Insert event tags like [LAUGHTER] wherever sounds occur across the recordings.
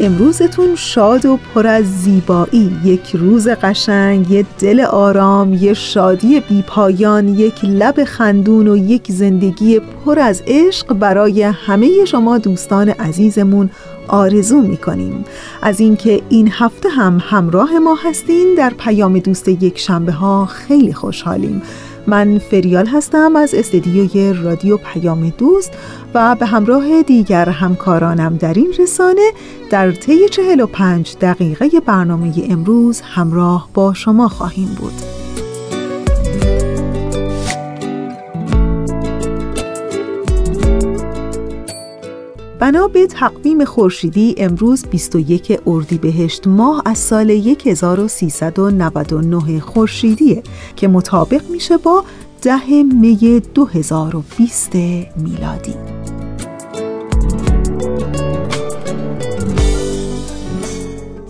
امروزتون شاد و پر از زیبایی. یک روز قشنگ یه دل آرام یه شادی بیپایان یک لب خندون و یک زندگی پر از عشق برای همه شما دوستان عزیزمون آرزو می‌کنیم. از اینکه این هفته هم همراه ما هستین در پیام دوست یک شنبه ها خیلی خوشحالیم. من فریال هستم از استدیوی رادیو پیام دوست و به همراه دیگر همکارانم در این رسانه در طی 45 دقیقه برنامه امروز همراه با شما خواهیم بود. بنا به تقویم خورشیدی امروز 21 اردیبهشت ماه از سال 1399 خورشیدیه که مطابق میشه با ده می 2020 میلادی.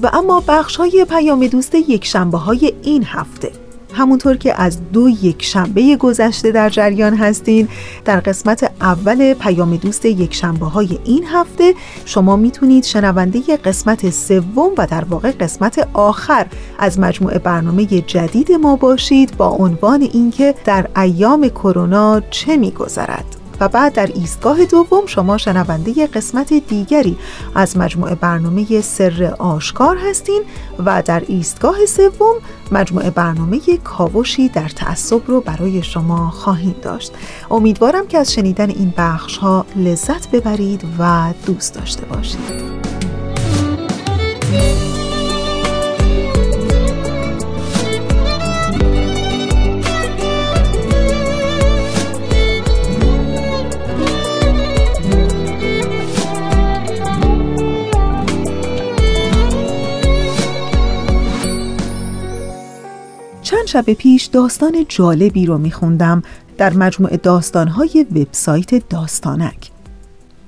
و اما بخش های پیام دوست یک شنبه های این هفته. همونطور که از دو یک شنبه گذشته در جریان هستین در قسمت اول پیام دوست یک شنبه های این هفته شما می‌تونید شنونده قسمت سوم و در واقع قسمت آخر از مجموعه برنامه جدید ما باشید با عنوان اینکه در ایام کرونا چه میگذرد. و بعد در ایستگاه دوم شما شنونده قسمت دیگری از مجموعه برنامه سر آشکار هستین و در ایستگاه سوم مجموعه برنامه کاوشی در تعصب رو برای شما خواهیم داشت. امیدوارم که از شنیدن این بخش ها لذت ببرید و دوست داشته باشید. چند شب پیش داستان جالبی رو میخوندم در مجموعه داستانهای وبسایت داستانک.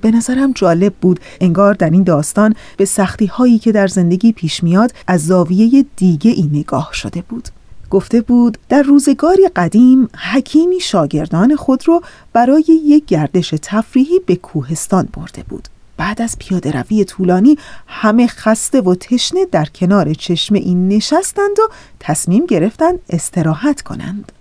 به نظرم جالب بود انگار در این داستان به سختی هایی که در زندگی پیش میاد از زاویه دیگه ای نگاه شده بود. گفته بود در روزگاری قدیم حکیمی شاگردان خود رو برای یک گردش تفریحی به کوهستان برده بود. بعد از پیاده روی طولانی همه خسته و تشنه در کنار چشمه این نشستند و تصمیم گرفتند استراحت کنند.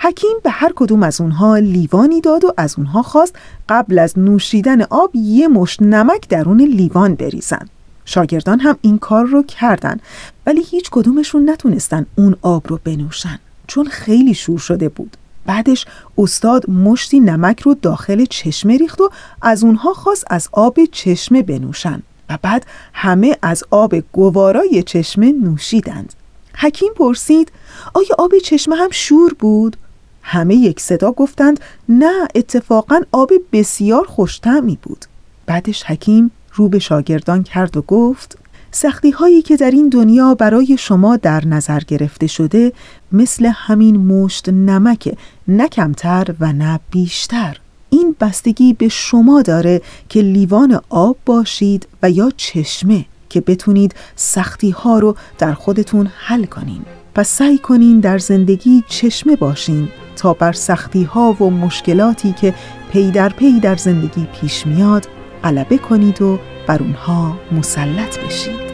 حکیم به هر کدوم از اونها لیوانی داد و از اونها خواست قبل از نوشیدن آب یه مشت نمک درون لیوان بریزن. شاگردان هم این کار رو کردن ولی هیچ کدومشون نتونستن اون آب رو بنوشن چون خیلی شور شده بود. بعدش استاد مشتی نمک رو داخل چشمه ریخت و از اونها خواست از آب چشمه بنوشن و بعد همه از آب گوارای چشمه نوشیدند حکیم پرسید آیا آب چشمه هم شور بود؟ همه یک صدا گفتند نه اتفاقا آب بسیار خوشتمی بود بعدش حکیم رو به شاگردان کرد و گفت سختی هایی که در این دنیا برای شما در نظر گرفته شده مثل همین مشت نمک نه کمتر و نه بیشتر. این بستگی به شما داره که لیوان آب باشید و یا چشمه که بتونید سختی ها رو در خودتون حل کنین. پس سعی کنین در زندگی چشمه باشین تا بر سختی ها و مشکلاتی که پی در پی در زندگی پیش میاد غلبه کنید و بر اونها مسلط بشید.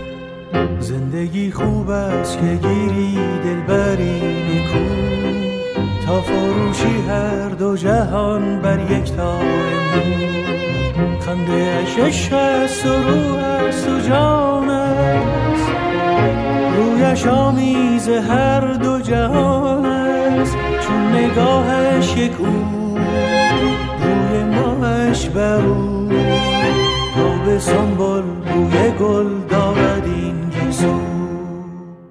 زندگی خوب است که گیری دلبری نکو تا فروشی هر دو جهان بر یک تار مو. خنده اشش است و روح است و جان است. رویش آمیز هر دو جهان است. چون نگاهش یک او روی ماش بر او. تا به سنبل بوی گل دارد این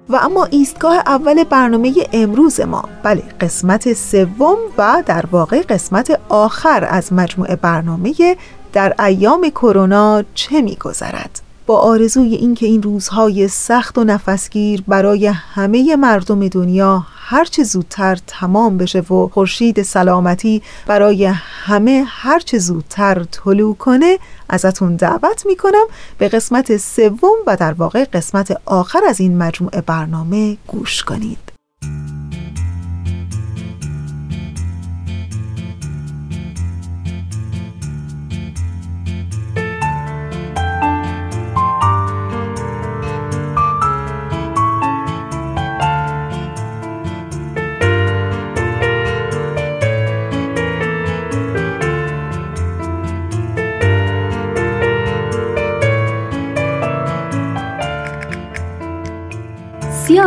و اما ایستگاه اول برنامه امروز ما. بله قسمت سوم و در واقع قسمت آخر از مجموعه برنامه در ایام کرونا چه میگذرد؟ با آرزوی اینکه این روزهای سخت و نفسگیر برای همه مردم دنیا هرچه زودتر تمام بشه و خورشید سلامتی برای همه هرچه زودتر طلوع کنه ازتون دعوت می‌کنم به قسمت سوم و در واقع قسمت آخر از این مجموعه برنامه گوش کنید.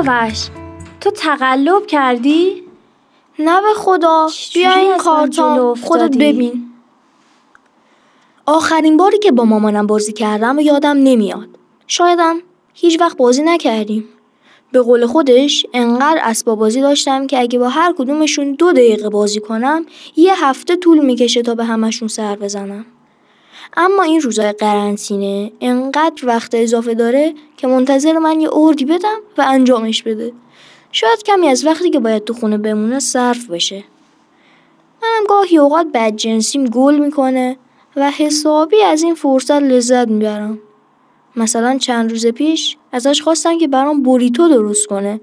سیاوش تو تقلب کردی؟ نه به خدا بیا این کارتون خودت ببین. آخرین باری که با مامانم بازی کردم و یادم نمیاد. شایدم هیچ وقت بازی نکردیم. به قول خودش انقدر اسباب بازی داشتم که اگه با هر کدومشون دو دقیقه بازی کنم یه هفته طول می‌کشه تا به همشون سر بزنم. اما این روزای قرنطینه انقدر وقت اضافه داره که منتظر من یه اردی بدم و انجامش بده. شاید کمی از وقتی که باید تو خونه بمونه صرف بشه. منم گاهی اوقات بد جنسیم گل می‌کنه و حسابی از این فرصت لذت می‌برم. مثلا چند روز پیش ازش خواستم که برام بوریتو درست کنه.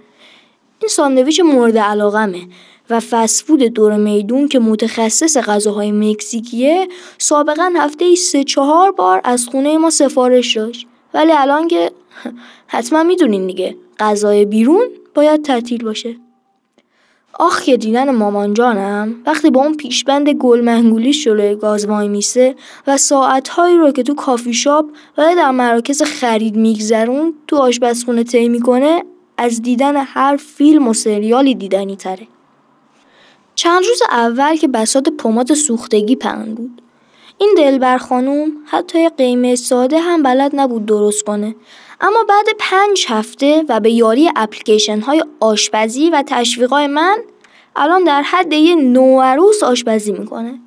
این ساندویچ مورد علاقمه. و فسفود دور میدون که متخصص غذاهای مکزیکیه سابقا هفته ای سه چهار بار از خونه ما سفارش داشت. ولی الان که [LAUGHS] حتما می‌دونین دیگه غذای بیرون باید تعطیل باشه. آخ که دیدن مامان جانم وقتی با اون پیشبند گل منگولی شلوی گاز وای میسه و ساعتهایی رو که تو کافی شاپ و در مراکز خرید میگذرون تو آشپزخونه طی می‌کنه از دیدن هر فیلم و سریالی دیدنی تره. چند روز اول که بسات پماد سوختگی پهن بود. این دلبر خانوم حتی قیمه ساده هم بلد نبود درست کنه. اما بعد پنج هفته و به یاری اپلیکیشن های آشپزی و تشویقای من الان در حد یه نوعروس آشپزی می‌کنه.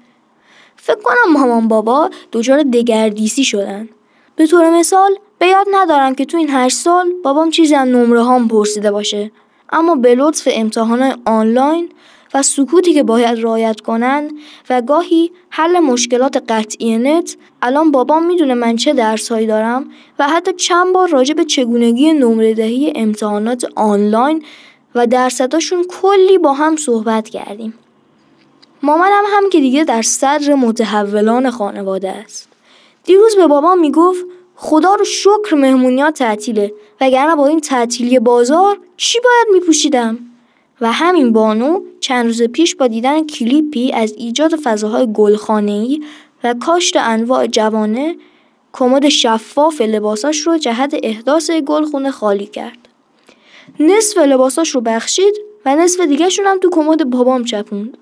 فکر کنم مامان بابا دچار دگردیسی شدن. به طور مثال به یاد ندارم که تو این هشت سال بابام چیزی از نمره هام پرسیده باشه. اما به لطف امتحان آنلاین و سکوتی که باید رعایت کنن و گاهی حل مشکلات قطعی نت الان بابام می‌دونه من چه درسهایی دارم و حتی چند بار راجع به چگونگی نمره دهی امتحانات آنلاین و درصداشون کلی با هم صحبت کردیم. مامانم هم که دیگه در صدر متحولان خانواده است. دیروز به بابام می‌گفت خدا رو شکر مهمونیات تعطیله وگرنه با این تعطیلی بازار چی باید میپوشیدم؟ و همین بانو چند روز پیش با دیدن کلیپی از ایجاد فضاهای گلخانه‌ای و کاشت انواع جوانه کمد شفاف لباساش رو جهت احداث گلخونه خالی کرد. نصف لباساش رو بخشید و نصف دیگهشون هم تو کمد بابام چپوند.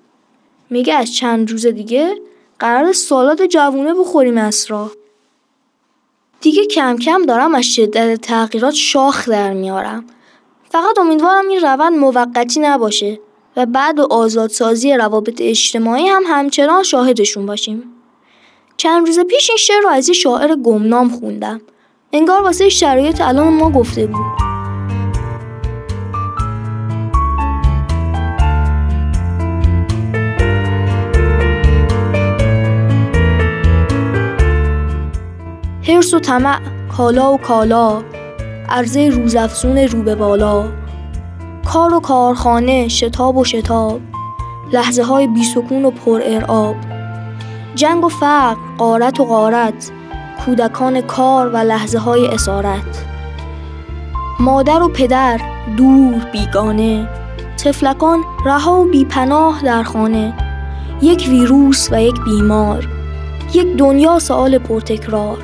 میگه از چند روز دیگه قرار سالاد جوونه بخوریم اسرا. دیگه کم کم دارم از شدت تغییرات شاخ در میارم فقط امیدوارم این روند موقتی نباشه و بعد آزادسازی روابط اجتماعی هم همچنان شاهدشون باشیم. چند روز پیش این شعر رو از یه شاعر گمنام خوندم. انگار واسه شرایط الان ما گفته بود. هرس و طمع کالا و کالا عرضه روزافزون رو به بالا. کار و کارخانه شتاب و شتاب. لحظه های بیسکون و پر ارعاب. جنگ و فقر قارت و قارت کودکان کار و لحظه های اسارت. مادر و پدر دور بیگانه. تفلکان رها و بیپناه در خانه. یک ویروس و یک بیمار. یک دنیا سوال پرتکرار.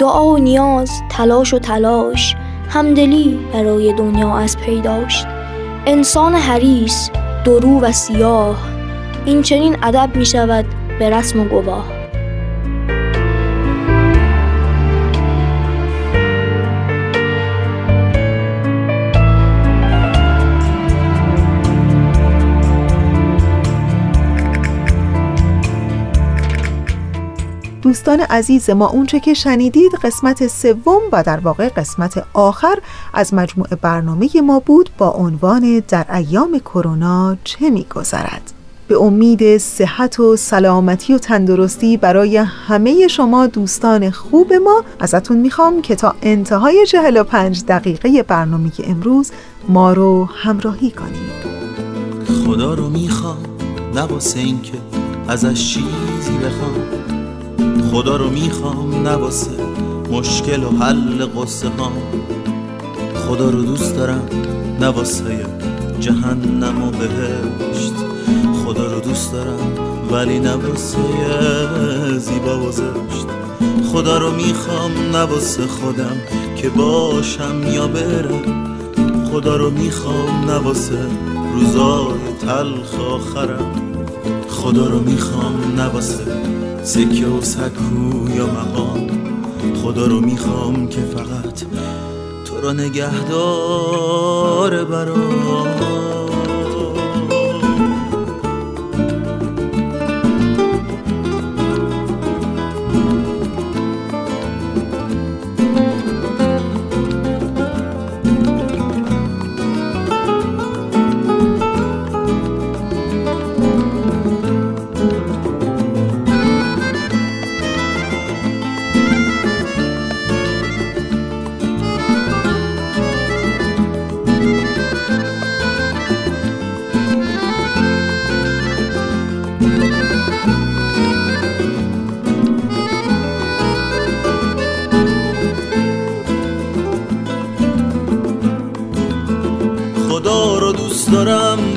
دعا و نیاز تلاش و تلاش همدلی برای دنیا از پیداشت انسان حریص درو و سیاه این چنین ادب می شود به رسم و گواه. دوستان عزیز ما اونچه که شنیدید قسمت سوم و در واقع قسمت آخر از مجموعه برنامه ما بود با عنوان در ایام کرونا چه میگذرد. به امید صحت و سلامتی و تندرستی برای همه شما دوستان خوب ما ازتون می‌خوام که تا انتهای 45 دقیقه برنامه امروز ما رو همراهی کنید. خدا رو می‌خوام نواسه اینکه ازش چیزی بخوام. خدا رو می‌خوام نواسه مشکل و حل قصه ها. خدا رو دوست دارم نواسه جهنم و بهشت. خدا رو دوست دارم ولی نواسه زیبا و زشت. خدا رو می‌خوام نواسه خودم که باشم یا برم. خدا رو می‌خوام نواسه روزای تلخ آخرم. خدا رو می‌خوام نواسه سکه و سکو یا مقام. خدا رو می‌خوام که فقط تو را نگهدار برام.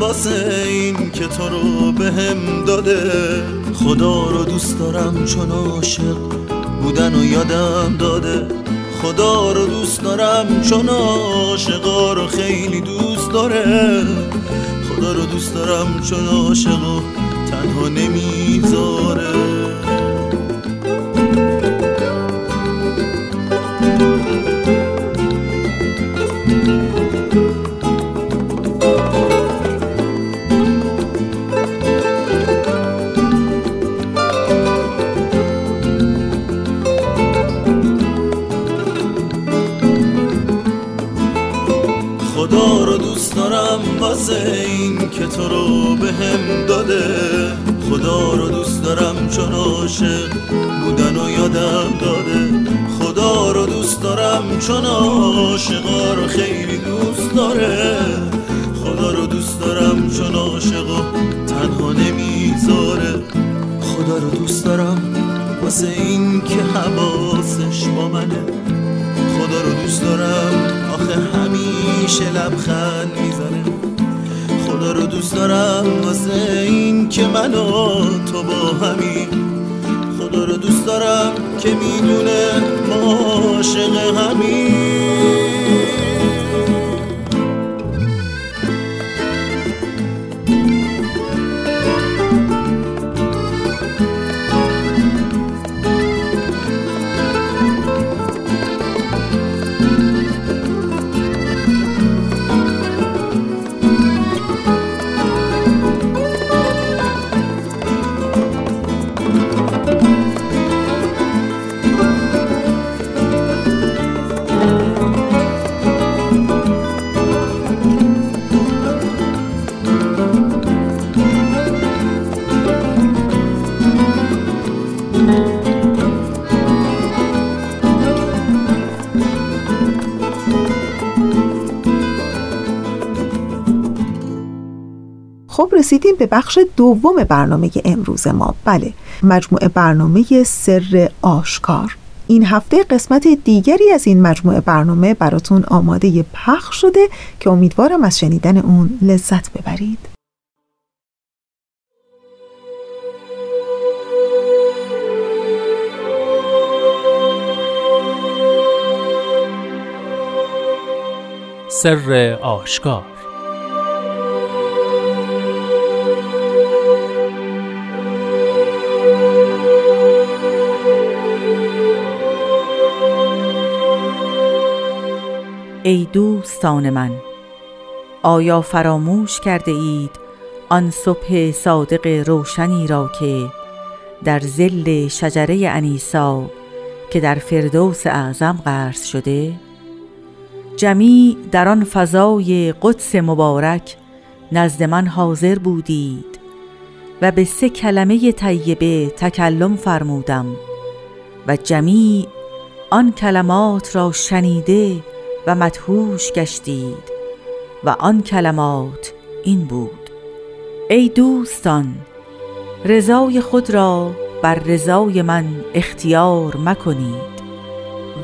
واسه این که تو رو به هم داده. خدا رو دوست دارم چون عاشق بودن و یادم داده. خدا رو دوست دارم چون عاشقا رو خیلی دوست داره. خدا رو دوست دارم چون عاشق تنها نمی‌ذاره واسه این که تو رو به هم داده. خدا رو دوست دارم چون عاشق بودن و یادم داده. خدا رو دوست دارم چون عاشقا رو خیلی دوست داره. خدا رو دوست دارم چون عاشقا تنها نمی‌ذاره. خدا رو دوست دارم واسه این که حواسش با منه. خدا رو دوست دارم آخه همیشه لبخند می‌زنه. دوست دارم واسه این که من و تو با همین خدا رو دوست دارم که می‌دونه ما عاشق همین رسیدیم به بخش دوم برنامه امروز ما. بله مجموعه برنامه سر آشکار. این هفته قسمت دیگری از این مجموعه برنامه براتون آماده پخش شده که امیدوارم از شنیدن اون لذت ببرید. سر آشکار ای دوستان من. آیا فراموش کرده اید آن صبح صادق روشنی را که در زل شجره انیسا که در فردوس اعظم قرض شده؟ جمی در آن فضای قدس مبارک نزد من حاضر بودید و به سه کلمه طیبه تکلم فرمودم و جمی آن کلمات را شنیده و مدهوش گشتید و آن کلمات این بود ای دوستان رضای خود را بر رضای من اختیار مکنید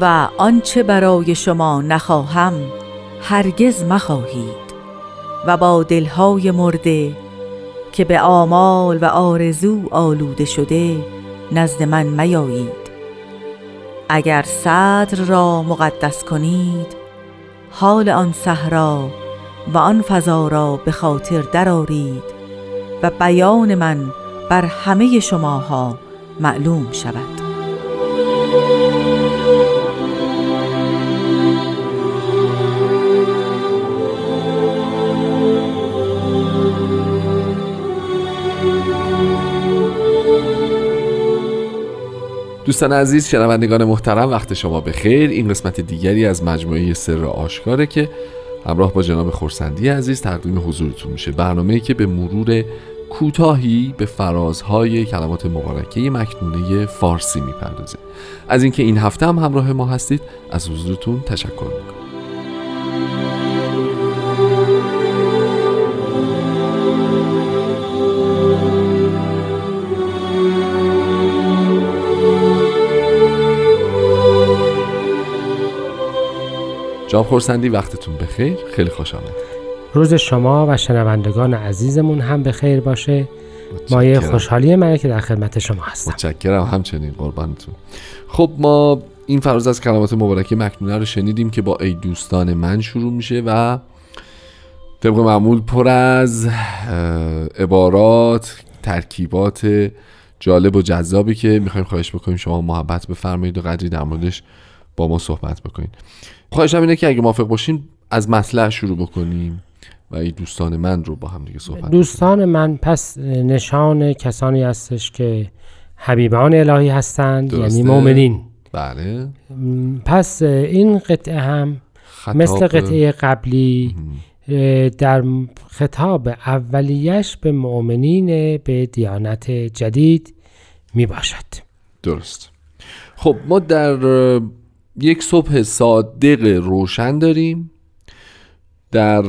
و آنچه برای شما نخواهم هرگز مخواهید و با دلهای مرده که به آمال و آرزو آلوده شده نزد من میایید. اگر صدر را مقدس کنید حال آن صحرا و آن فضا را به خاطر درآرید و بیان من بر همه شماها معلوم شود. دوستان عزیز شنوندگان محترم وقت شما به خیر این قسمت دیگری از مجموعه سر آشکاره که همراه با جناب خورسندی عزیز تقدیم حضورتون میشه. برنامه‌ای که به مرور کوتاهی به فرازهای کلمات مبارکه مکنونه فارسی می‌پردازه. از اینکه این هفته هم همراه ما هستید از حضورتون تشکر می‌کنم. جناب خورسندی وقتتون بخیر. خیلی خوش آمد روز شما و شنوندگان عزیزمون هم به خیر باشه مایه خوشحالی منه که در خدمت شما هستم. متشکرم. همچنین قربانتون. خب ما این فراز از کلمات مبارکه مکنونه رو شنیدیم که با ای دوستان من شروع میشه و طبق معمول پر از عبارات ترکیبات جالب و جذابی که می‌خوایم خواهش بکنیم شما محبت بفرمایید و قدری در موردش با ما صحبت بکنید. خواهشم اینه که اگه موافق باشین از مطلع شروع بکنیم و این دوستان من رو با هم دیگه صحبت دوستان من پس نشان کسانی هستش که حبیبان الهی هستند یعنی مؤمنین. بله. پس این قطعه هم مثل قطعه قبلی در خطاب اولیش به مؤمنین به دیانت جدید می باشد درست. خب ما در یک صبح صادق روشن داریم. در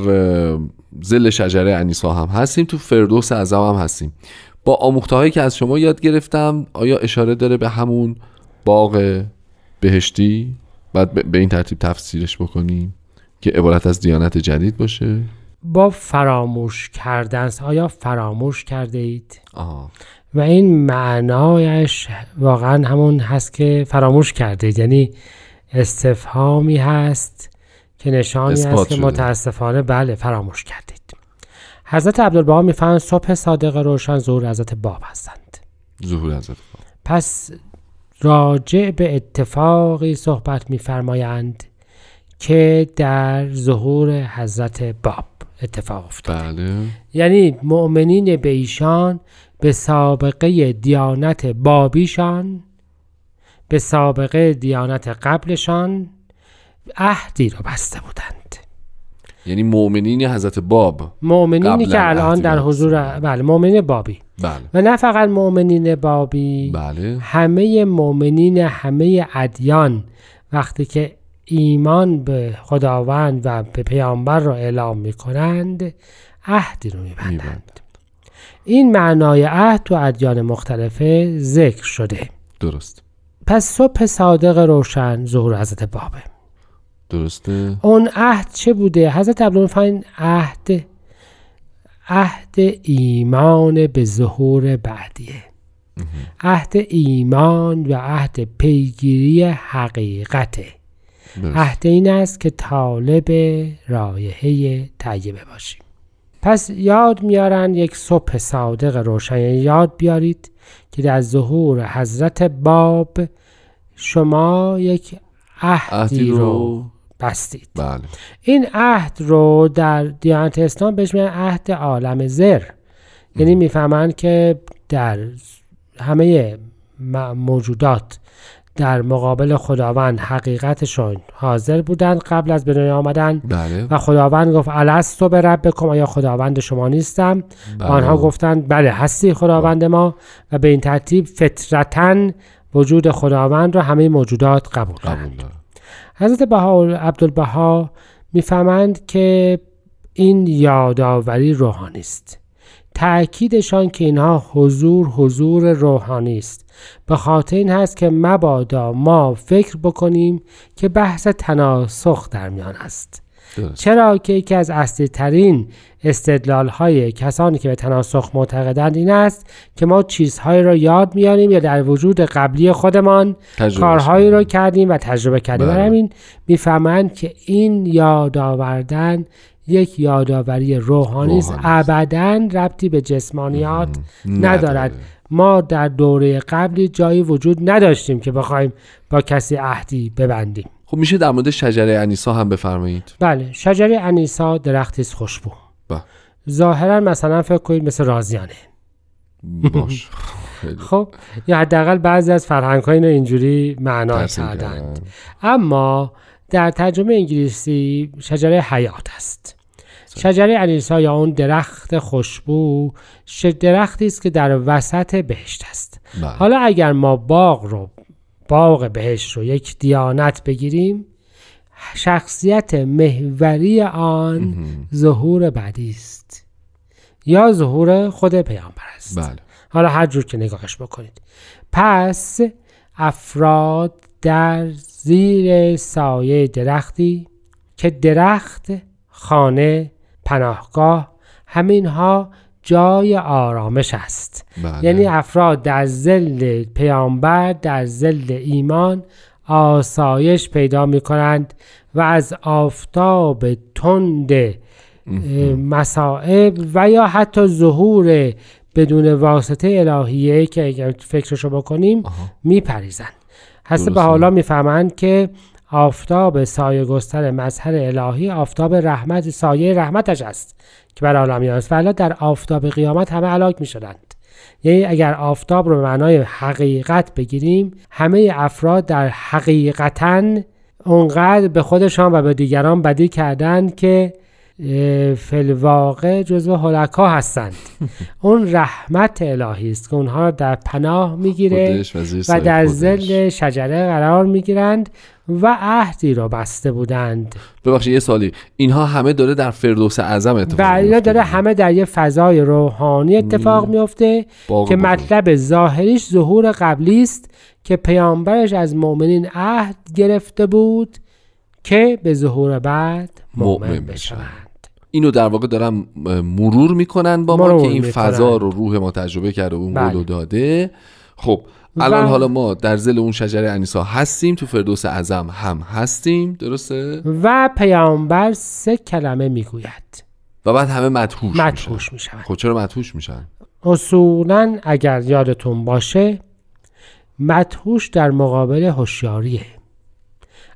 زل شجره انیسا هم هستیم. تو فردوس اعظم هم هستیم. با آموخته هایی که از شما یاد گرفتم آیا اشاره داره به همون باغ بهشتی؟ بعد به این ترتیب تفسیرش بکنیم که عبارت از دیانت جدید باشه. با فراموش کردن آیا فراموش کرده اید؟ و این معنایش واقعا همون هست که فراموش کرده یعنی استفهامی هست که نشانی است که متاسفانه بله فراموش کردید. حضرت عبدالبها می‌فهمند صبح صادق روشن ظهور حضرت باب هستند. ظهور حضرت باب. پس راجع به اتفاقی صحبت میفرمایند که در ظهور حضرت باب اتفاق افتاده. بله. یعنی مؤمنین به ایشان به سابقه دیانت بابیشان به سابقه دیانت قبلشان عهدی رو بسته بودند یعنی مؤمنین حضرت باب مؤمنینی که الان در حضور بله مؤمنین بابی بله. و نه فقط مؤمنین بابی بله. همه مؤمنین همه ادیان وقتی که ایمان به خداوند و به پیامبر را اعلام می کنند عهدی رو می بندند. این معنای عهد تو ادیان مختلفه ذکر شده درست پس صبح صادق روشن ظهور حضرت بابه. درسته؟ اون عهد چه بوده؟ حضرت عبدالفاین عهد عهد ایمان به ظهور بعدیه. عهد ایمان و عهد پیگیری حقیقته. عهد این است که طالب رایحه طیبه باشیم. پس یاد میارن یک صبح صادق روشن یاد بیارید که در ظهور حضرت باب شما یک عهدی رو بستید. بله. این عهد رو در دیانت اسلام بهش میگن عهد عالم زر. یعنی می‌فهمند که در همه موجودات در مقابل خداوند حقیقتشون حاضر بودند قبل از به دنیا آمدن. بله. و خداوند گفت الستو به ربکم آیا خداوند شما نیستم؟ بله. آنها گفتند بله هستی خداوند ما. و به این ترتیب فطرتا وجود خداوند را همه موجودات قبول کردند حضرت بها عبدالبها می‌فهمند که این یادآوری روحانی است. تأکیدشان که اینها حضور حضور روحانی است. به خاطر این هست که مبادا ما فکر بکنیم که بحث تناسخ در میان است درست. چرا که یکی از اصلی ترین استدلال های کسانی که به تناسخ معتقدند این است که ما چیزهایی را یاد میاریم یا در وجود قبلی خودمان کارهایی. رو کردیم و تجربه کردیم بله. برای همین می‌فهمند که این یاد آوردن یک یادآوری روحانی است. ابدا ربطی به جسمانیات. ندارد ما در دوره قبلی جایی وجود نداشتیم که بخوایم با کسی عهدی ببندیم. خب میشه در مورد شجره انیسا هم بفرمایید. بله شجره انیسا درختی است خوشبو. ظاهرا مثلا فکر کنید مثل رازیانه. باش. [LAUGHS] خب یا حداقل بعضی از فرهنگ اینو اینجوری معنا کردند. کردن. اما در ترجمه انگلیسی شجره حیات است. شجره انیسا یا اون درخت خوشبو درختی است که در وسط بهشت است. بله. حالا اگر ما باغ رو باغ بهشت رو یک دیانت بگیریم شخصیت محوری آن ظهور بعدی است. یا ظهور خود پیامبر است. بله. حالا هر جور که نگاهش بکنید. پس افراد در زیر سایه درختی که درخت خانه پناهگاه همینها جای آرامش است بله. یعنی افراد در زل پیامبر در زل ایمان آسایش پیدا می کنند و از آفتاب تند اه، مصائب و یا حتی ظهور بدون واسطه الهیه که اگر فکرشو بکنیم میپریزند هسته به. حالا می‌فهمند که آفتاب سایه گستر مظهر الهی آفتاب رحمت سایه رحمتش است که بر عالمیان است ولی در آفتاب قیامت همه هلاک می‌شدند. یعنی اگر آفتاب رو به معنای حقیقت بگیریم همه افراد در حقیقتا اونقدر به خودشان و به دیگران بدی کردند که فلواقع جزو هلکا هستند. [LAUGHS] اون رحمت الهی است که اونها در پناه می‌گیره و و در. زل شجره قرار می‌گیرند و عهدی را بسته بودند ببخشید یه سالی اینها همه داره در فردوس اعظم اتفاق و اینا داره. همه در یه فضای روحانی اتفاق میفته که. مطلب ظاهریش ظهور قبلی است که پیامبرش از مؤمنین عهد گرفته بود که به ظهور بعد مؤمن. بشوند اینو در واقع دارم مرور می‌کنن با ما که این می‌کنن. فضا رو روح ما تجربه کرده اون بله. قولو داده خب الان حالا ما در زل اون شجره انیسا هستیم تو فردوس اعظم هم هستیم درسته؟ و پیامبر سه کلمه می‌گوید. و بعد همه مدهوش مدهوش میشن. می‌شوند خب چرا مدهوش میشن؟ اصولا اگر یادتون باشه مدهوش در مقابل هوشیاریه.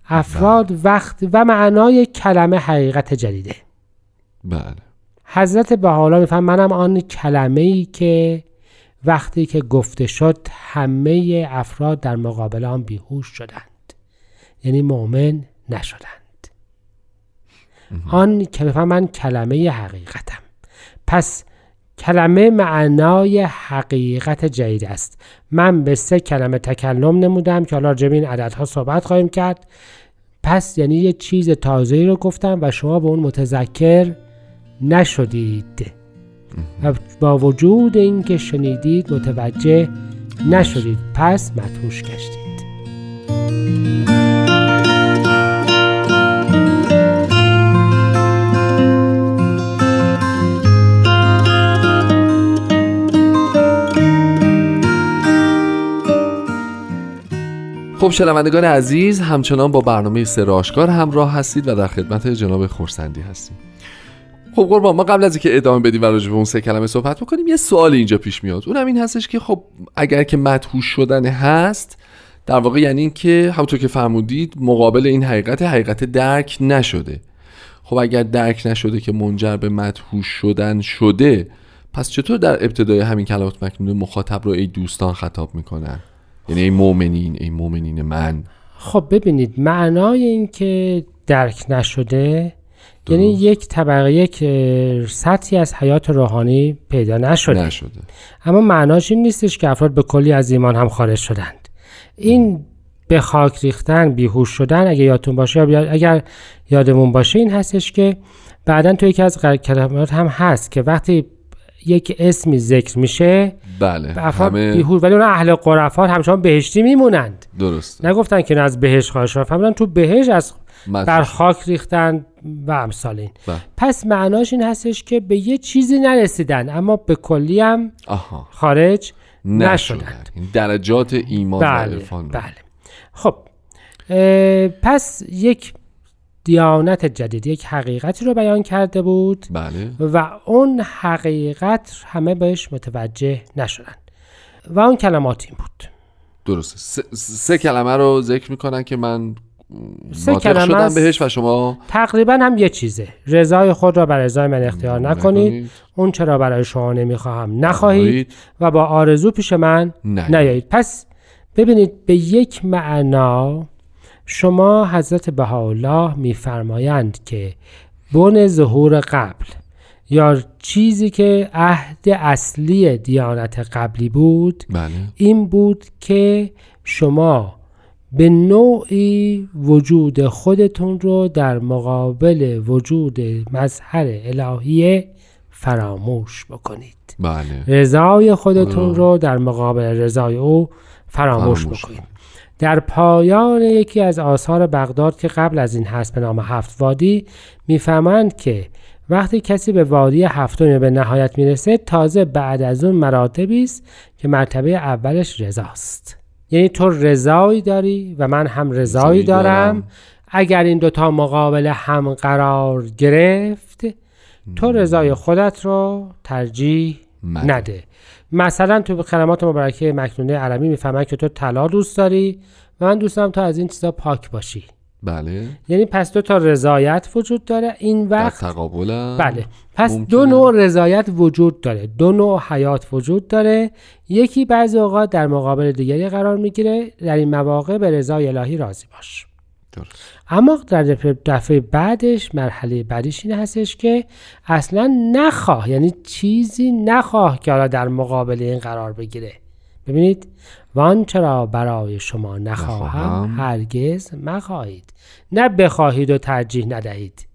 افراد وقت و معنای کلمه حقیقت جدیده. بله. حضرت بحالا میفهم منم آن کلمه ای که وقتی که گفته شد همه افراد در مقابل آن بیهوش شدند. یعنی مؤمن نشدند. آن که من کلمه حقیقتم. پس کلمه معنای حقیقت جدید است. من به سه کلمه تکلم نمودم که حالا راجع به این عددها صحبت خواهیم کرد. پس یعنی یه چیز تازه‌ای رو گفتم و شما به اون متذکر نشدید. و با وجود اینکه شنیدید متوجه نشدید. پس مدهوش گشتید. خب شنوندگان عزیز همچنان با برنامه سراشکار همراه هستید و در خدمت جناب خورسندی هستیم. خب قربان ما قبل از اینکه ادامه بدیم و راجع به اون سه کلمه صحبت بکنیم یه سوال اینجا پیش میاد. اونم این هستش که خب اگر که مدهوش شدن هست در واقع یعنی این که همونطور که فرمودید مقابل این حقیقت حقیقت درک نشده. خب اگر درک نشده که منجر به مدهوش شدن شده پس چطور در ابتدای همین کلمات مکنونه مخاطب رو ای دوستان خطاب می‌کنن؟ یعنی ای مؤمنین ای مؤمنین من. خب ببینید معنای این که درک نشده یعنی یک طبقه یک سطحی از حیات روحانی پیدا نشده. نشده. اما معناش این نیستش که افراد به کلی از ایمان هم خارج شدند. این به خاک ریختن بیهوش شدن اگه یادتون باشه یا اگر یادمون باشه این هستش که بعدا تو یکی از کلمات هم هست که وقتی یک اسمی ذکر میشه بله افراد همه بیهوش ولی اون اهل قرفات همچنان بهشتی میمونند. درسته. نگفتن که از بهش خواهش فهمیدن تو بهش از بر خاک ریختن و امثال این. بله. پس معناش این هستش که به یه چیزی نرسیدن اما به کلی هم آها. خارج نشدن. نشدند. درجات ایمان و بله عرفان رو. بله. خب پس یک دیانت جدید یک حقیقتی رو بیان کرده بود بله. و اون حقیقت همه بهش متوجه نشدن و اون کلمات این بود. درسته. سه, سه کلمه رو ذکر می‌کنن که من سه کلمه است. بهش و شما تقریبا هم یه چیزه رضای خود را بر رضای من اختیار نکنید نکنید. اون چرا برای شما نمی‌خواهم نخواهید. و با آرزو پیش من نیایید. نیایید پس ببینید به یک معنا شما حضرت بهاءالله میفرمایند که بن ظهور قبل یا چیزی که عهد اصلی دیانت قبلی بود بله این بود که شما به نوعی وجود خودتون رو در مقابل وجود مظهر الهیه فراموش بکنید. بله. رضای خودتون رو در مقابل رضای او فراموش فراموش بکنید. در پایان یکی از آثار بغداد که قبل از این هست به نام هفت وادی می‌فهمند که وقتی کسی به وادی هفتم به نهایت می‌رسه تازه بعد از اون مراتبی است که مرتبه اولش رضاست. یعنی تو رضایی داری و من هم رضایی دارم. اگر این دوتا مقابل هم قرار گرفت تو رضای خودت رو ترجیح. نده مثلا تو کلمات مبارکه مکنونه عربی می‌فهمن که تو طلا دوست داری و من دوست دارم تو از این چیزا پاک باشی بله. یعنی پس دو تا رضایت وجود داره. این در وقت تقابلم بله. پس ممکنه. دو نوع رضایت وجود داره. دو نوع حیات وجود داره. یکی بعضی اوقات در مقابل دیگری قرار می‌گیره. در این مواقع به رضای الهی راضی باش. درست. اما در دفعه, دفعه بعدش مرحله بعدش این هستش که اصلا نخواه. یعنی چیزی نخواه که حالا در مقابل این قرار بگیره. ببینید وان چرا برای شما نخواهم. هرگز مخواهید. نه بخواهید و ترجیح ندهید.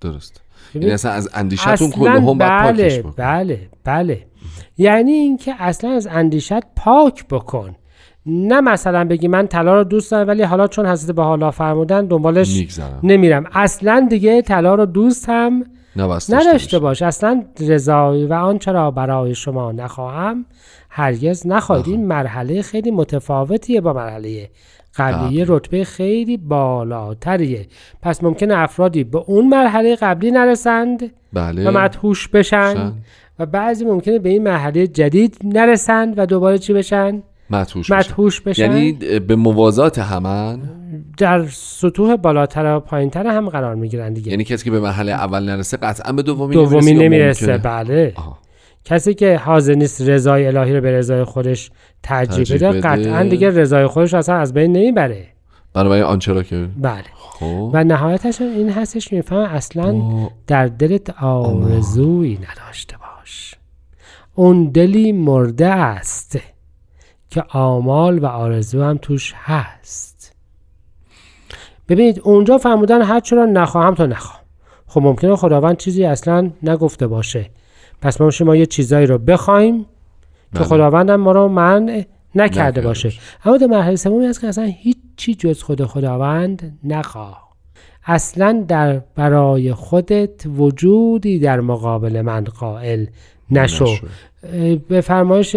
درست. یعنی اصلا از اندیشتون اصلا کل هم باید پاکش بله بکن بله بله. یعنی اینکه اصلا از اندیشت پاک بکن. نه مثلا بگی من طلا رو دوست دارم ولی حالا چون حضرت به حالا فرمودن دنبالش نمیرم. اصلا دیگه طلا رو دوست هم نداشته باش. اصلا رضایی و آنچه را برای شما نخواهم هرگز نخواهید. این مرحله خیلی متفاوتیه با مرحله قبلی. یه رتبه خیلی بالاتریه. پس ممکنه افرادی به اون مرحله قبلی نرسند بله. و مدهوش بشن شن. و بعضی ممکنه به این مرحله جدید نرسند و دوباره چی بشن؟ مدهوش بشن. مدهوش بشن. یعنی به موازات همن؟ در سطوح بالاتر و پایینتر هم قرار می‌گیرن دیگه. یعنی کسی که به مرحله اول نرسه قطعا به دومی دومی نمی‌رسه؟ بله. آها. کسی که حاضر نیست رضای الهی رو به رضای خودش ترجیح بده. قطعا دیگه رضای خودش اصلا از بین نمی‌بره. بنابراین آنچه را که بله. خب. و نهایتش این هستش که میفهم اصلا. در دلت آرزویی نداشته باش. اون دلی مرده است که آمال و آرزو هم توش هست. ببینید اونجا فرمودن هر چرا نخواهم تا نخواهم خب ممکنه خداوند چیزی اصلا نگفته باشه. پس ما ما یه چیزایی رو بخوایم که بله. خداوند ما رو منع نکرده باشه. اما در مرحله سومی هست که اصلا هیچی جز خود خداوند نخواه اصلا در برای خودت وجودی در مقابل من قائل نشو نشو. به فرمایش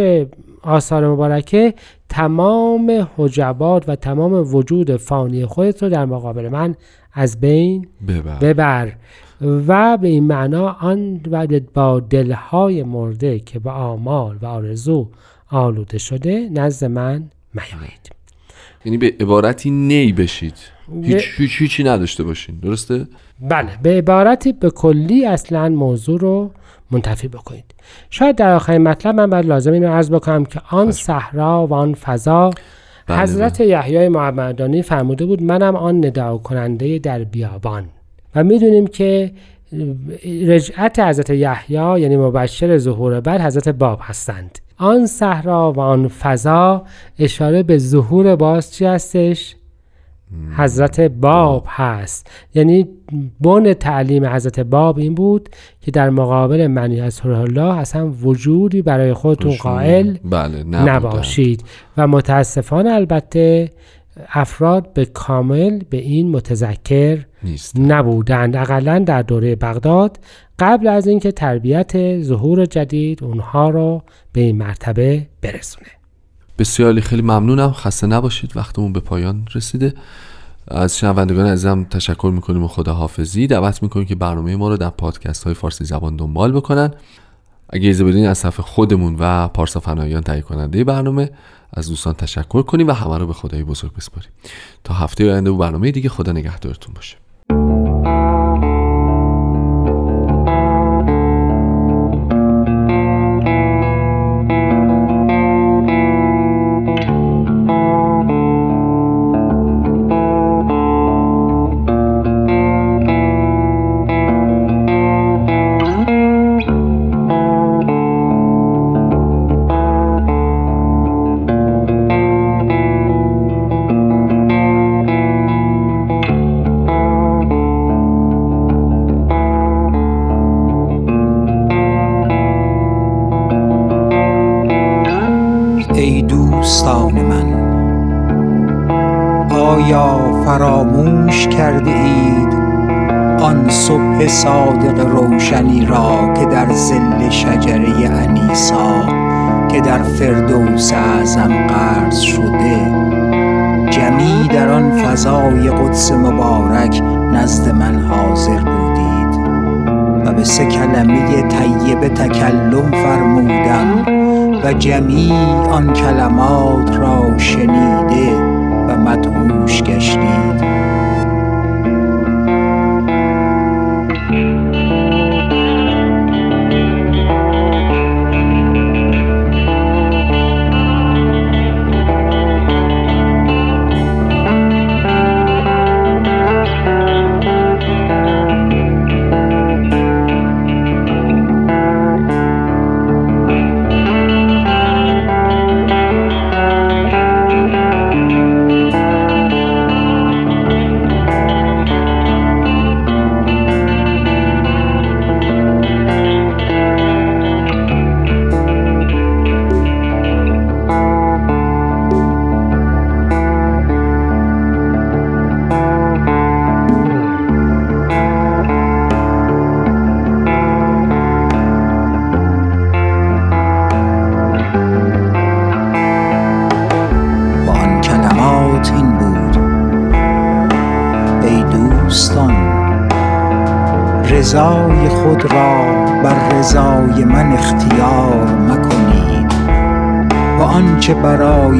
آثار مبارکه تمام حجبات و تمام وجود فانی خودت رو در مقابل من از بین ببر ببر و به این معنا آن با دلهای مرده که به آمال و آرزو آلوده شده نزد من میایید یعنی به عبارتی نی بشید. هیچ هیچ هیچی نداشته باشین. درسته؟ بله به عبارتی به کلی اصلا موضوع رو منتفی بکنید. شاید در آخرین مطلب من باید لازم اینو عرض بکنم که آن صحرا و آن فضا بله حضرت یحیای محمدانی فرموده بود منم آن نداع کننده در بیابان. و می‌دونیم که رجعت حضرت یحیی یعنی مبشر ظهور بعد حضرت باب هستند. آن صحرا و آن فضا اشاره به ظهور باز چی هستش؟ حضرت باب هست. یعنی بن تعلیم حضرت باب این بود که در مقابل منی از الله اصلا وجودی برای خودتون. قائل بله. نباشید. و متاسفانه البته افراد به کامل به این متذکر نیست نبودند. اقلا در دوره بغداد قبل از اینکه تربیت ظهور جدید اونها رو به این مرتبه برسونه. بسیاری خیلی ممنونم. خسته نباشید. وقتمون به پایان رسیده. از شنوندگان عزیزم تشکر می‌کنیم و خداحافظی. دعوت می‌کنیم که برنامه ما رو در پادکست های فارسی زبان دنبال بکنن. اگه ایزه بدین از صفحه خودمون و پارسا فنایان تهیه کننده برنامه از دوستان تشکر کنیم و همه رو به خدای بزرگ بسپاریم. تا هفته آینده و برنامه دیگه خدا نگهدارتون باشه. حاضر بودید و به سه کلمه طیبه تکلم فرمودم و جمیع آن کلمات را شنیده و مدهوش گشتید.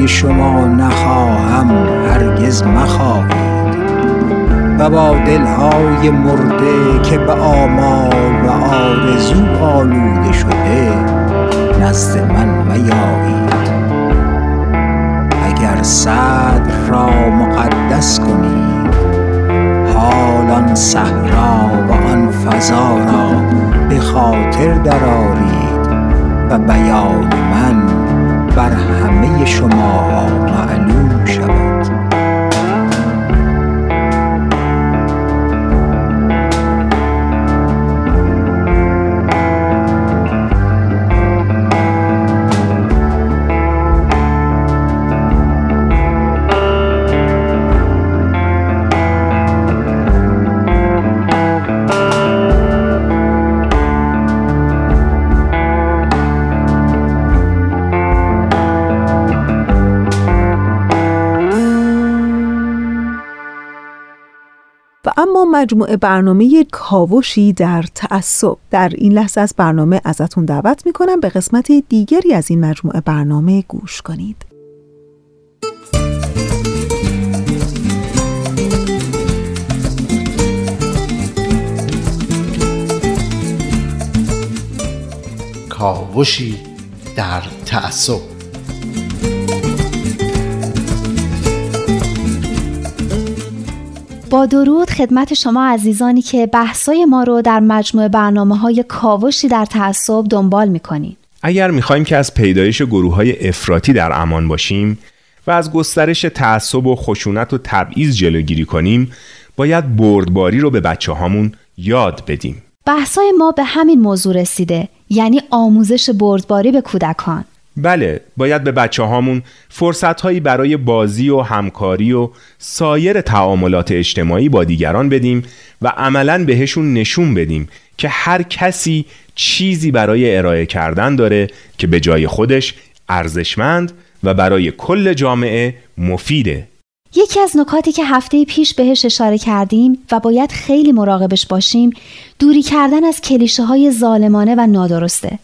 شما نخواهم هرگز مخواهید. و با دلهای مرده که به آمال و آرزو آلوده شده نزد من میایید. اگر صدر را مقدس کنید حال آن صحرا و آن فضا را به خاطر درآرید و بیان من بر همه شما معلوم شود. مجموعه برنامه کاوشی در تعصب. در این لحظه از برنامه ازتون دعوت می‌کنم. به قسمت دیگری از این مجموعه برنامه گوش کنید. کاوشی در تعصب. با درود خدمت شما عزیزانی که بحثای ما رو در مجموعه برنامه های کاوشی در تعصب دنبال می‌کنین. اگر می‌خوایم که از پیدایش گروه های افراطی در امان باشیم و از گسترش تعصب و خشونت و تبعیض جلوگیری کنیم باید بردباری رو به بچه هامون یاد بدیم. بحثای ما به همین موضوع رسیده یعنی آموزش بردباری به کودکان. بله باید به بچه هامون فرصت هایی برای بازی و همکاری و سایر تعاملات اجتماعی با دیگران بدیم و عملا بهشون نشون بدیم که هر کسی چیزی برای ارائه کردن داره که به جای خودش ارزشمند و برای کل جامعه مفیده. یکی از نکاتی که هفته پیش بهش اشاره کردیم و باید خیلی مراقبش باشیم دوری کردن از کلیشه های ظالمانه و نادرسته.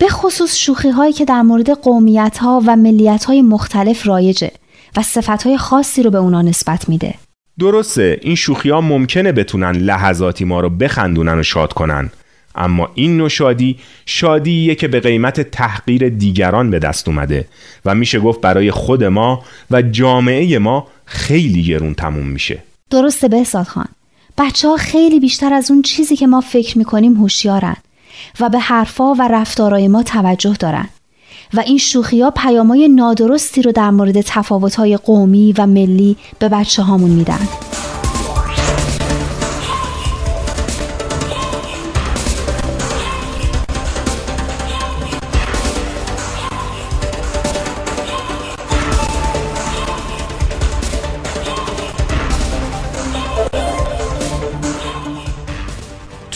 به خصوص شوخی هایی که در مورد قومیت ها و ملیت های مختلف رایجه و صفت های خاصی رو به اونا نسبت میده. درسته این شوخی ها ممکنه بتونن لحظاتی ما رو بخندونن و شاد کنن. اما این نوع شادی شادیه که به قیمت تحقیر دیگران به دست اومده و میشه گفت برای خود ما و جامعه ما خیلی گرون تموم میشه. درسته بهزاد خان. بچه ها خیلی بیشتر از اون چیزی که ما فکر می‌کنیم هوشیارن. و به حرفا و رفتارای ما توجه دارن. و این شوخی ها پیامای نادرستی رو در مورد تفاوت قومی و ملی به بچه هامون میدن.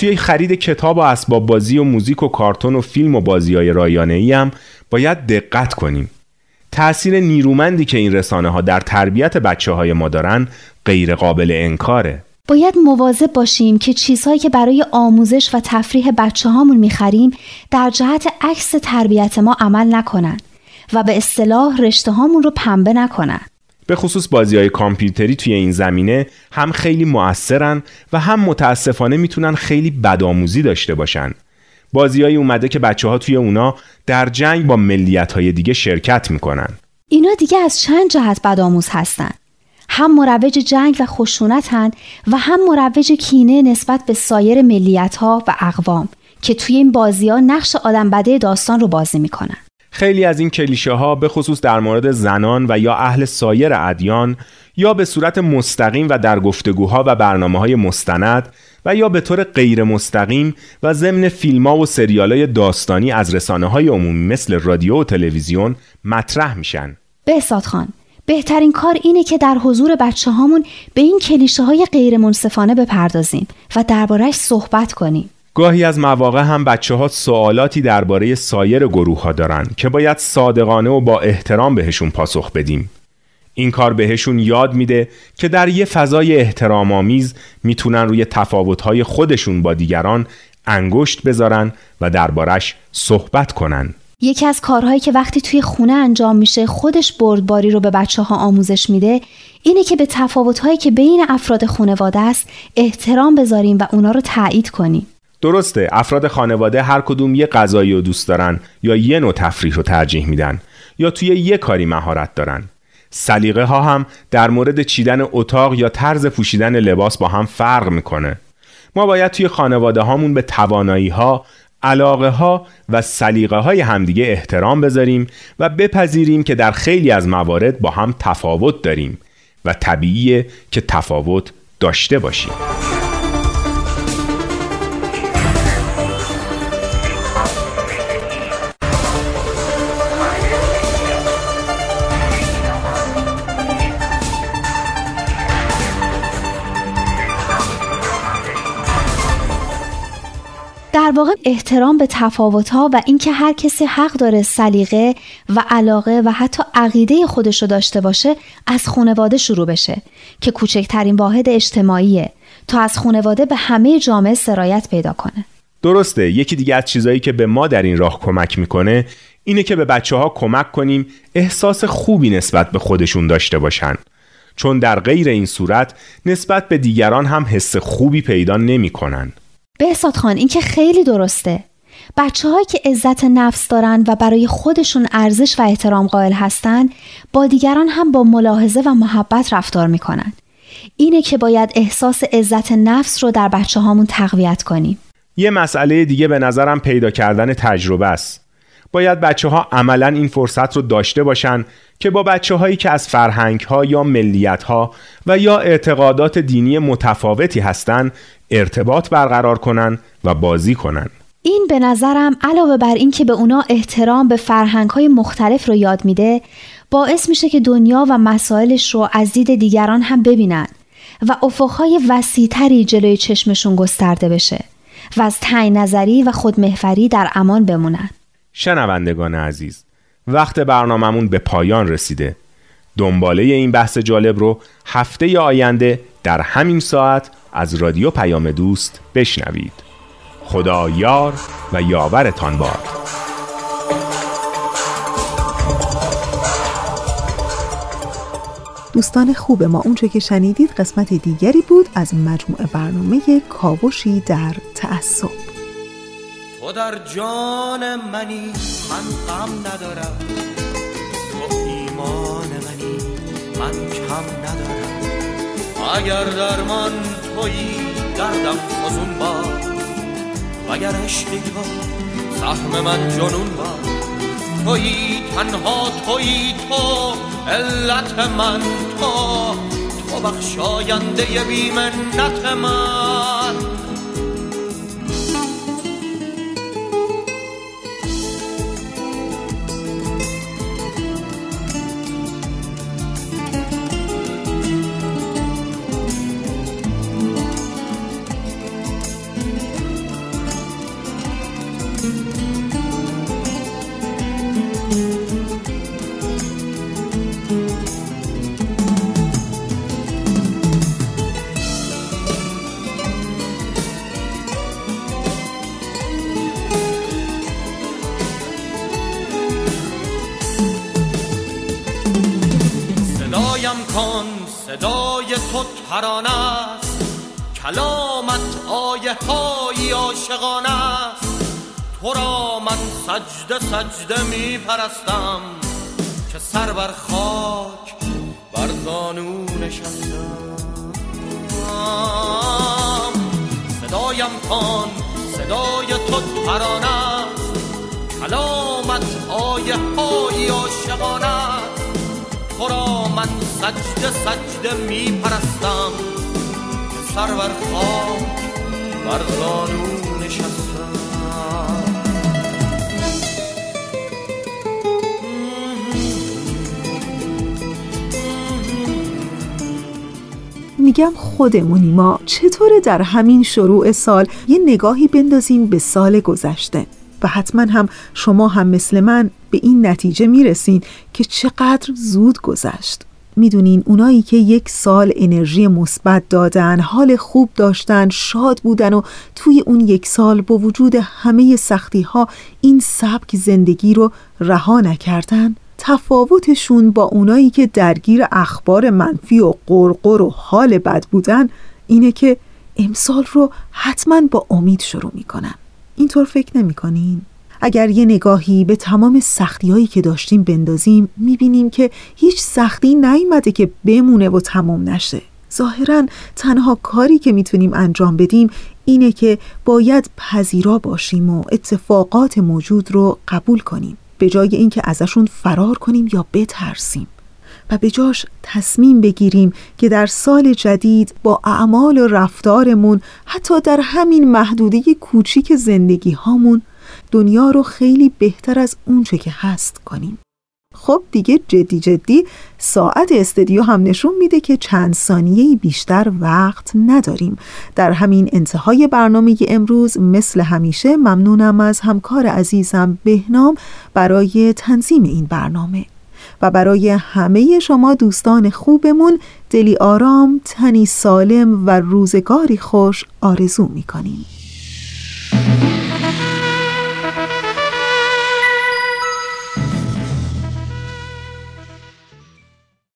توی خرید کتاب و اسباب بازی و موزیک و کارتون و فیلم و بازی های رایانه ای هم باید دقت کنیم. تأثیر نیرومندی که این رسانه ها در تربیت بچه های ما دارن غیر قابل انکاره. باید مواظب باشیم که چیزهایی که برای آموزش و تفریح بچه هامون می‌خریم در جهت عکس تربیت ما عمل نکنن و به اصطلاح رشته هامون رو پنبه نکنن. به خصوص بازی های کامپیوتری توی این زمینه هم خیلی مؤثرن و هم متاسفانه می‌تونن خیلی بدآموزی داشته باشن. بازیایی اومده که بچه ها توی اونا در جنگ با ملیت های دیگه شرکت می‌کنن. اینا دیگه از چند جهت بدآموز هستن. هم مروج جنگ و خشونتن و هم مروج کینه نسبت به سایر ملیت ها و اقوام که توی این بازی ها نقش آدم بده داستان رو بازی می‌کنن. خیلی از این کلیشه ها به خصوص در مورد زنان و یا اهل سایر ادیان یا به صورت مستقیم و در گفتگوها و برنامه های مستند و یا به طور غیر مستقیم و ضمن فیلم ها و سریال های داستانی از رسانه های عمومی مثل رادیو و تلویزیون مطرح میشن. بهساد خان بهترین کار اینه که در حضور بچه هامون به این کلیشه های غیر منصفانه بپردازیم و دربارهش صحبت کنیم. گاهی از مواقع هم بچه ها سوالاتی درباره سایر گروه ها دارن که باید صادقانه و با احترام بهشون پاسخ بدیم. این کار بهشون یاد میده که در یه فضای احترام آمیز می‌تونن روی تفاوت‌های خودشون با دیگران انگشت بذارن و دربارش صحبت کنن. یکی از کارهایی که وقتی توی خونه انجام میشه خودش بردباری رو به بچه ها آموزش میده اینه که به تفاوت‌هایی که بین افراد خانواده است احترام بذاریم و اونا رو تایید کنیم. درسته افراد خانواده هر کدوم یه غذایی رو دوست دارن یا یه نوع تفریح رو ترجیح میدن یا توی یه کاری مهارت دارن. سلیقه ها هم در مورد چیدن اتاق یا طرز پوشیدن لباس با هم فرق می‌کنه. ما باید توی خانواده هامون به توانایی ها علاقه ها و سلیقه های همدیگه احترام بذاریم و بپذیریم که در خیلی از موارد با هم تفاوت داریم و طبیعیه که تفاوت داشته باشیم. احترام به تفاوت‌ها و اینکه هر کسی حق داره سلیقه و علاقه و حتی عقیده خودش رو داشته باشه از خانواده شروع بشه که کوچکترین واحد اجتماعیه. تا از خانواده به همه جامعه سرایت پیدا کنه. درسته یکی دیگه از چیزایی که به ما در این راه کمک می‌کنه اینه که به بچه ها کمک کنیم احساس خوبی نسبت به خودشون داشته باشن. چون در غیر این صورت نسبت به دیگران هم حس خوبی پیدا نمی‌کنن. بهساد خان این که خیلی درسته بچه هایی که عزت نفس دارند و برای خودشون ارزش و احترام قائل هستند با دیگران هم با ملاحظه و محبت رفتار می‌کنن. اینه که باید احساس عزت نفس رو در بچه هامون تقویت کنیم. یه مسئله دیگه به نظرم پیدا کردن تجربه است. باید بچه ها عملا این فرصت رو داشته باشن که با بچه هایی که از فرهنگ ها یا ملیت ها و یا اعتقادات دینی متفاوتی هستند ارتباط برقرار کنن و بازی کنن. این به نظرم علاوه بر اینکه به اونا احترام به فرهنگ های مختلف رو یاد میده باعث میشه که دنیا و مسائلش رو از دید دیگران هم ببینن و افقهای وسیعتری جلوی چشمشون گسترده بشه و از تعیین نظری و خودمحوری در امان بمونن شنوندگان عزیز وقت برنامهمون به پایان رسیده. دنباله این بحث جالب رو هفته آینده در همین ساعت از رادیو پیام دوست بشنوید. خدا یار و یاورتان باد. دوستان خوب ما اونچه که شنیدید قسمت دیگری بود از مجموعه برنامه کاوشی در تعصب. تو در جان منی من غم ندارم. تو ایمان منی من کم ندارم. اگر درمان تویی دردم فزون با. اگر عشقی با سهم من جنون با. تویی تنها تویی تو علت من تو. تو بخشاینده بیمنت من. های عاشقانه است. تو را من سجده سجده می پرستم که سر بر خاک بر زانو نشستم. صدایم کن صدای تو ترانه است. کلامت آیه های عاشقانه است. تو را من سجده سجده می پرستم سر بر خاک بر زانو میگم خودمونی ما. چطوره در همین شروع سال یه نگاهی بندازیم به سال گذشته؟ و حتما هم شما هم مثل من به این نتیجه می‌رسین که چقدر زود گذشت. می‌دونین اونایی که یک سال انرژی مثبت دادن حال خوب داشتن شاد بودن و توی اون یک سال با وجود همه سختی ها این سبک زندگی رو رها نکردن؟ تفاوتشون با اونایی که درگیر اخبار منفی و قرقر و حال بد بودن اینه که امسال رو حتما با امید شروع می‌کنن. اینطور فکر نمی‌کنین؟ اگر یه نگاهی به تمام سختی هایی که داشتیم بندازیم می‌بینیم که هیچ سختی نیومده که بمونه و تمام نشه. ظاهرا تنها کاری که می‌تونیم انجام بدیم اینه که باید پذیرا باشیم و اتفاقات موجود رو قبول کنیم. به جای اینکه ازشون فرار کنیم یا بترسیم و به جاش تصمیم بگیریم که در سال جدید با اعمال و رفتارمون حتی در همین محدوده کوچیک زندگی هامون دنیا رو خیلی بهتر از اونچه که هست کنیم. خب دیگه جدی جدی ساعت استدیو هم نشون میده که چند ثانیه بیشتر وقت نداریم. در همین انتهای برنامه امروز مثل همیشه ممنونم از همکار عزیزم بهنام برای تنظیم این برنامه. و برای همه شما دوستان خوبمون دلی آرام، تنی سالم و روزگاری خوش آرزو می‌کنیم.